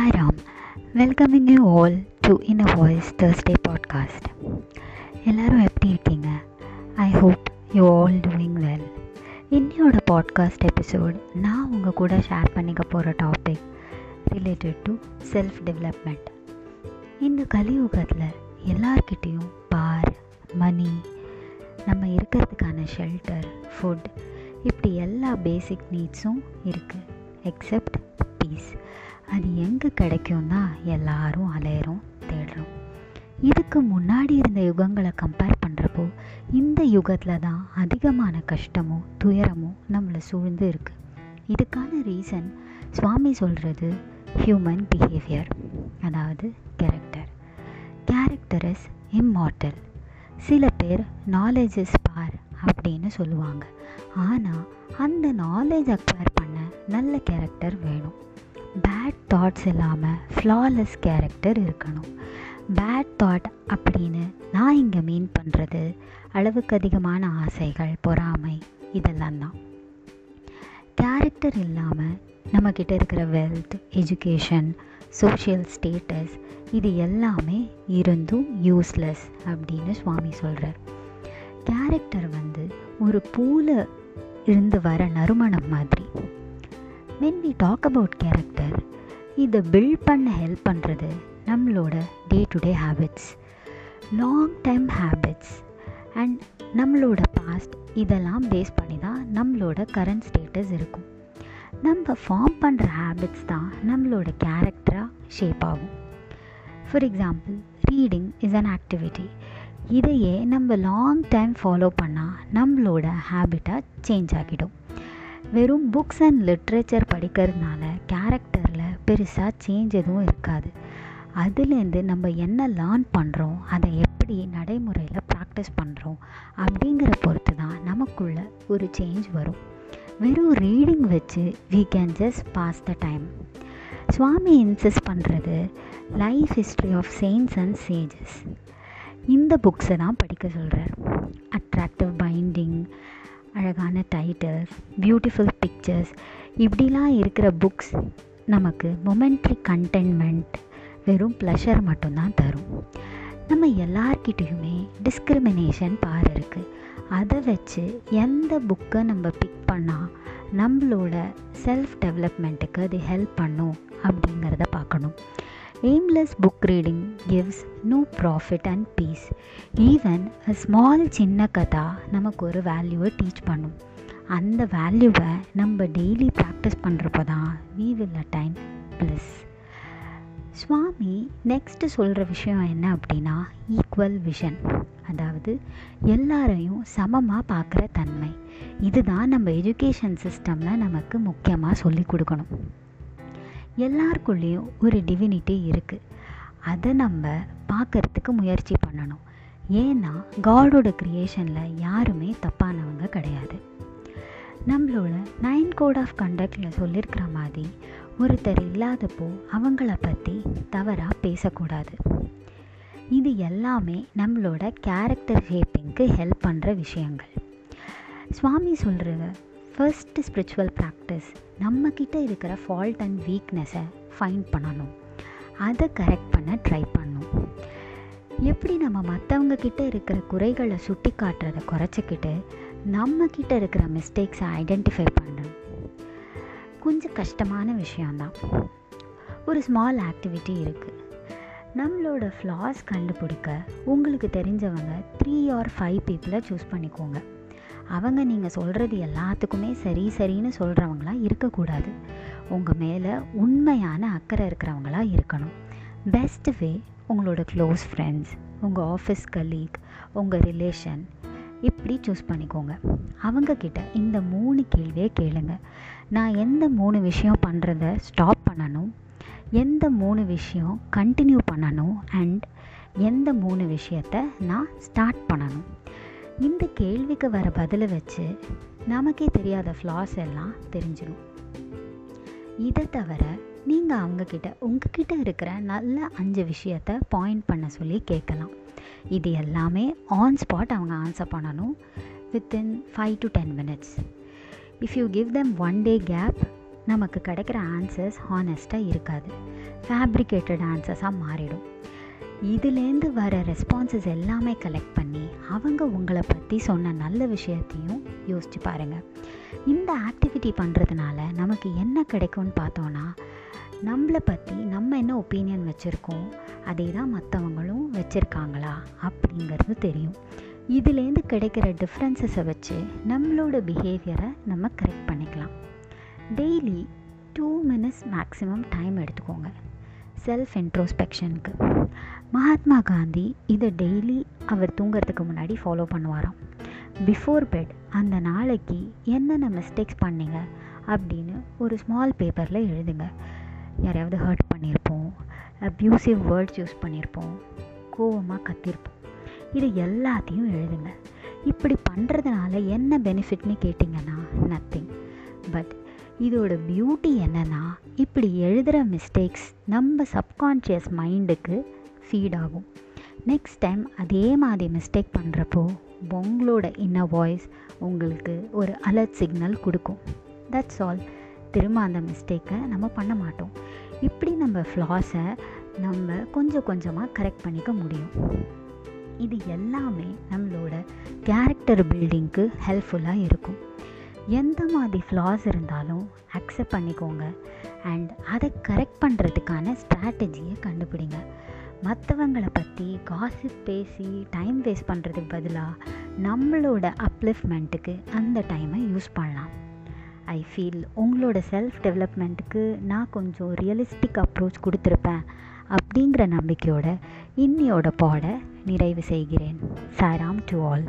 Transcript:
Sairam welcoming you all to in a voice Thursday podcast எல்லோரும் எப்படி இருக்கீங்க? I hope you all doing well இன்னையோட podcast episode நான் உங்கள் கூட ஷேர் பண்ணிக்க போகிற topic related to self development இந்த கலியுகத்தில் எல்லார்கிட்டேயும் பார் மணி நம்ம இருக்கிறதுக்கான ஷெல்டர் ஃபுட் இப்படி எல்லா பேசிக் நீட்ஸும் இருக்குது எக்ஸப்ட் பீஸ் அது எங்கே கிடைக்கும்னா எல்லாரும் அலையிறோம் தேடுறோம். இதுக்கு முன்னாடி இருந்த யுகங்களை கம்பேர் பண்ணுறப்போ இந்த யுகத்தில் தான் அதிகமான கஷ்டமும் துயரமும் நம்மளை சூழ்ந்து இருக்குது இதுக்கான ரீசன் சுவாமி சொல்கிறது ஹியூமன் பிஹேவியர் அதாவது கேரக்டர் கேரக்டர் இஸ் இம்மார்டல் சில பேர் நாலேஜ் இஸ் பார் அப்படின்னு சொல்லுவாங்க. ஆனால் அந்த நாலேஜ் அக்வயர் பண்ண நல்ல கேரக்டர் வேணும். பேட் தாட்ஸ் இல்லாமல் ஃப்ளாலெஸ் கேரக்டர் இருக்கணும். பேட் தாட் அப்படின்னு நான் இங்கே மீன் பண்ணுறது அளவுக்கு அதிகமான ஆசைகள் பொறாமை இதெல்லாம் தான். கேரக்டர் இல்லாமல் நம்மக்கிட்ட இருக்கிற வெல்த் எஜுகேஷன் சோஷியல் ஸ்டேட்டஸ் இது எல்லாமே இருந்தும் யூஸ்லெஸ் அப்படின்னு சுவாமி சொல்கிறார் கேரக்டர் வந்து ஒரு பூவில் இருந்து வர நறுமணம் மாதிரி. When we talk about character இதை பில்ட் பண்ண ஹெல்ப் பண்ணுறது நம்மளோட day to day habits long time habits and நம்மளோட பாஸ்ட் இதெல்லாம் பேஸ் பண்ணி தான் நம்மளோட கரண்ட் ஸ்டேட்டஸ் இருக்கும். நம்ம ஃபார்ம் பண்ணுற ஹேபிட்ஸ் தான் நம்மளோட கேரக்டராக ஷேப் ஆகும். For example reading is an activity இதையே நம்ம லாங் டைம் ஃபாலோ பண்ணால் நம்மளோட ஹேபிட்டாக சேஞ்ச் ஆகிடும். வெறும் புக்ஸ் அண்ட் லிட்ரேச்சர் படிக்கிறதுனால கேரக்டரில் பெருசாக சேஞ்ச் எதுவும் இருக்காது. அதுலேருந்து நம்ம என்ன லேர்ன் பண்ணுறோம் அதை எப்படி நடைமுறையில் ப்ராக்டிஸ் பண்ணுறோம் அப்படிங்கிற பொறுத்து தான் நமக்குள்ள ஒரு சேஞ்ச் வரும். வெறும் ரீடிங் வச்சு we can just pass the time Swami insist பண்ணுறது life history of saints and sages இந்த புக்ஸை தான் படிக்க சொல்கிறார் அட்ராக்டிவ் பைண்டிங் அழகான டைட்டில்ஸ் பியூட்டிஃபுல் பிக்சர்ஸ் இப்படிலாம் இருக்கிற புக்ஸ் நமக்கு மொமெண்ட்ரி கண்டென்மெண்ட் வெறும் ப்ளஷர் மட்டும்தான் தரும். நம்ம எல்லார்கிட்டேயுமே டிஸ்கிரிமினேஷன் பார் இருக்குது அதை வச்சு எந்த புக்கை நம்ம பிக் பண்ணால் நம்மளோட செல்ஃப் டெவலப்மெண்ட்டுக்கு அது ஹெல்ப் பண்ணும் அப்படிங்கிறத பார்க்கணும். Aimless book reading gives no profit and peace even a small சின்ன கதா நமக்கு ஒரு வேல்யூவை டீச் பண்ணும். அந்த வேல்யூவை நம்ம டெய்லி ப்ராக்டிஸ் பண்ணுறப்போ தான் we will attain bliss Swami next சொல்கிற விஷயம் என்ன அப்படின்னா ஈக்குவல் விஷன் அதாவது எல்லாரையும் சமமாக பார்க்குற தன்மை. இதுதான் நம்ம எஜுகேஷன் சிஸ்டமில் நமக்கு முக்கியமாக சொல்லிக் கொடுக்கணும். எல்லாருக்குள்ளேயும் ஒரு டிவினிட்டி இருக்குது அதை நம்ம பார்க்குறதுக்கு முயற்சி பண்ணணும். ஏன்னா காடோட க்ரியேஷனில் யாருமே தப்பானவங்க கிடையாது. நம்மளோட நைன் கோட் ஆஃப் கண்டக்டில் சொல்லியிருக்கிற மாதிரி ஒருத்தர் இல்லாதப்போ அவங்கள பற்றி தவறாக பேசக்கூடாது. இது எல்லாமே நம்மளோட கேரக்டர் ஷேப்பிங்க்கு ஹெல்ப் பண்ணுற விஷயங்கள். சுவாமி சொல்கிற ஃபர்ஸ்ட் ஸ்பிரிச்சுவல் ப்ராக்டிஸ் நம்மக்கிட்ட இருக்கிற ஃபால்ட் அண்ட் வீக்னஸை ஃபைண்ட் பண்ணணும். அதை கரெக்ட் பண்ண ட்ரை பண்ணும். எப்படி நம்ம மற்றவங்க கிட்ட இருக்கிற குறைகளை சுட்டி காட்டுறதை குறைச்சிக்கிட்டு நம்மக்கிட்ட இருக்கிற மிஸ்டேக்ஸை ஐடென்டிஃபை பண்ணுறோம் கொஞ்சம் கஷ்டமான விஷயந்தான் ஒரு ஸ்மால் ஆக்டிவிட்டி இருக்குது நம்மளோட ஃப்ளாஸ் கண்டுபிடிக்க உங்களுக்கு தெரிஞ்சவங்க த்ரீ ஆர் ஃபைவ் பீப்புளை சூஸ் பண்ணிக்கோங்க. அவங்க நீங்கள் சொல்கிறது எல்லாத்துக்குமே சரி சரின்னு சொல்கிறவங்களாக இருக்கக்கூடாது. உங்கள் மேலே உண்மையான அக்கறை இருக்கிறவங்களாக இருக்கணும். பெஸ்ட் வே உங்களோட க்ளோஸ் ஃப்ரெண்ட்ஸ் உங்கள் ஆஃபீஸ் கலீக் உங்கள் ரிலேஷன் இப்படி சூஸ் பண்ணிக்கோங்க. அவங்கக்கிட்ட இந்த மூணு கேள்வியை கேளுங்க. நான் எந்த மூணு விஷயம் பண்ணுறத ஸ்டாப் பண்ணணும்? எந்த மூணு விஷயம் கண்டினியூ பண்ணணும்? அண்ட் எந்த மூணு விஷயத்த நான் ஸ்டார்ட் பண்ணணும்? இந்த கேள்விக்கு வர பதிலை வச்சு நமக்கே தெரியாத ஃப்ளாஸ் எல்லாம் தெரிஞ்சிடும் இதை தவிர நீங்கள் அவங்கக்கிட்ட உங்ககிட்ட இருக்கிற நல்ல அஞ்சு விஷயத்த பாயிண்ட் பண்ண சொல்லி கேட்கலாம். இது எல்லாமே ஆன் ஸ்பாட் அவங்க ஆன்சர் பண்ணணும். Within five to ten minutes if you give them one day gap நமக்கு கிடைக்கிற ஆன்சர்ஸ் ஹானஸ்ட்டாக இருக்காது. ஃபேப்ரிகேட்டட் ஆன்சர்ஸாக மாறிடும். இதுலேருந்து வர ரெஸ்பான்சஸ் எல்லாமே கலெக்ட் பண்ணி அவங்க உங்களை பற்றி சொன்ன நல்ல விஷயத்தையும் யோசிச்சு பாருங்கள் இந்த ஆக்டிவிட்டி பண்ணுறதுனால நமக்கு என்ன கிடைக்கும்னு பார்த்தோன்னா நம்மளை பற்றி நம்ம என்ன ஒப்பீனியன் வச்சுருக்கோம் அதே தான் மற்றவங்களும் வச்சுருக்காங்களா அப்படிங்கிறது தெரியும். இதுலேருந்து கிடைக்கிற டிஃப்ரென்சஸை வச்சு நம்மளோட பிஹேவியரை நம்ம கரெக்ட் பண்ணிக்கலாம். Daily two minutes maximum time எடுத்துக்கோங்க. செல்ஃப் இன்ட்ரோஸ்பெக்ஷனுக்கு மகாத்மா காந்தி இதை டெய்லி அவர் தூங்கிறதுக்கு முன்னாடி ஃபாலோ பண்ணுவாராம். பிஃபோர் பெட் அந்த நாளைக்கு என்னென்ன மிஸ்டேக்ஸ் பண்ணீங்க அப்படின்னு ஒரு ஸ்மால் பேப்பரில் எழுதுங்க. யாரையாவது ஹர்ட் பண்ணியிருப்போம் அப்யூசிவ் வேர்ட்ஸ் யூஸ் பண்ணியிருப்போம் கோவமாக கத்திருப்போம். இது எல்லாத்தையும் எழுதுங்க. இப்படி பண்ணுறதுனால என்ன பெனிஃபிட்னு கேட்டிங்கன்னா நத்திங் பட் இதோட பியூட்டி என்னென்னா இப்படி எழுதுகிற மிஸ்டேக்ஸ் நம்ம சப்கான்ஷியஸ் மைண்டுக்கு சீடாகும் நெக்ஸ்ட் டைம் அதே மாதிரி மிஸ்டேக் பண்ணுறப்போ உங்களோட இன்னர் வாய்ஸ் உங்களுக்கு ஒரு அலர்ட் சிக்னல் கொடுக்கும். தட்ஸ் ஆல் திரும்ப அந்த மிஸ்டேக்கை நம்ம பண்ண மாட்டோம். இப்படி நம்ம ஃப்ளாஸை நம்ம கொஞ்சம் கொஞ்சமாக கரெக்ட் பண்ணிக்க முடியும். இது எல்லாமே நம்மளோட கேரக்டர் பில்டிங்க்கு ஹெல்ப்ஃபுல்லாக இருக்கும். எந்த மாதிரி ஃப்ளாஸ் இருந்தாலும் அக்செப்ட் பண்ணிக்கோங்க. அண்ட் அதை கரெக்ட் பண்ணுறதுக்கான ஸ்ட்ராட்டஜியை கண்டுபிடிங்க. மற்றவங்களை பற்றி காசிப் பேசி டைம் வேஸ்ட் பண்ணுறதுக்கு பதிலாக நம்மளோட அப்லிஃப்மெண்ட்டுக்கு அந்த டைமை யூஸ் பண்ணலாம். ஐ ஃபீல் உங்களோட செல்ஃப் டெவலப்மெண்ட்டுக்கு நான் கொஞ்சம் ரியலிஸ்டிக் அப்ரோச் கொடுத்துருப்பேன் அப்படிங்கிற நம்பிக்கையோட இன்னியோட பாட நிறைவு செய்கிறேன். Sairam to all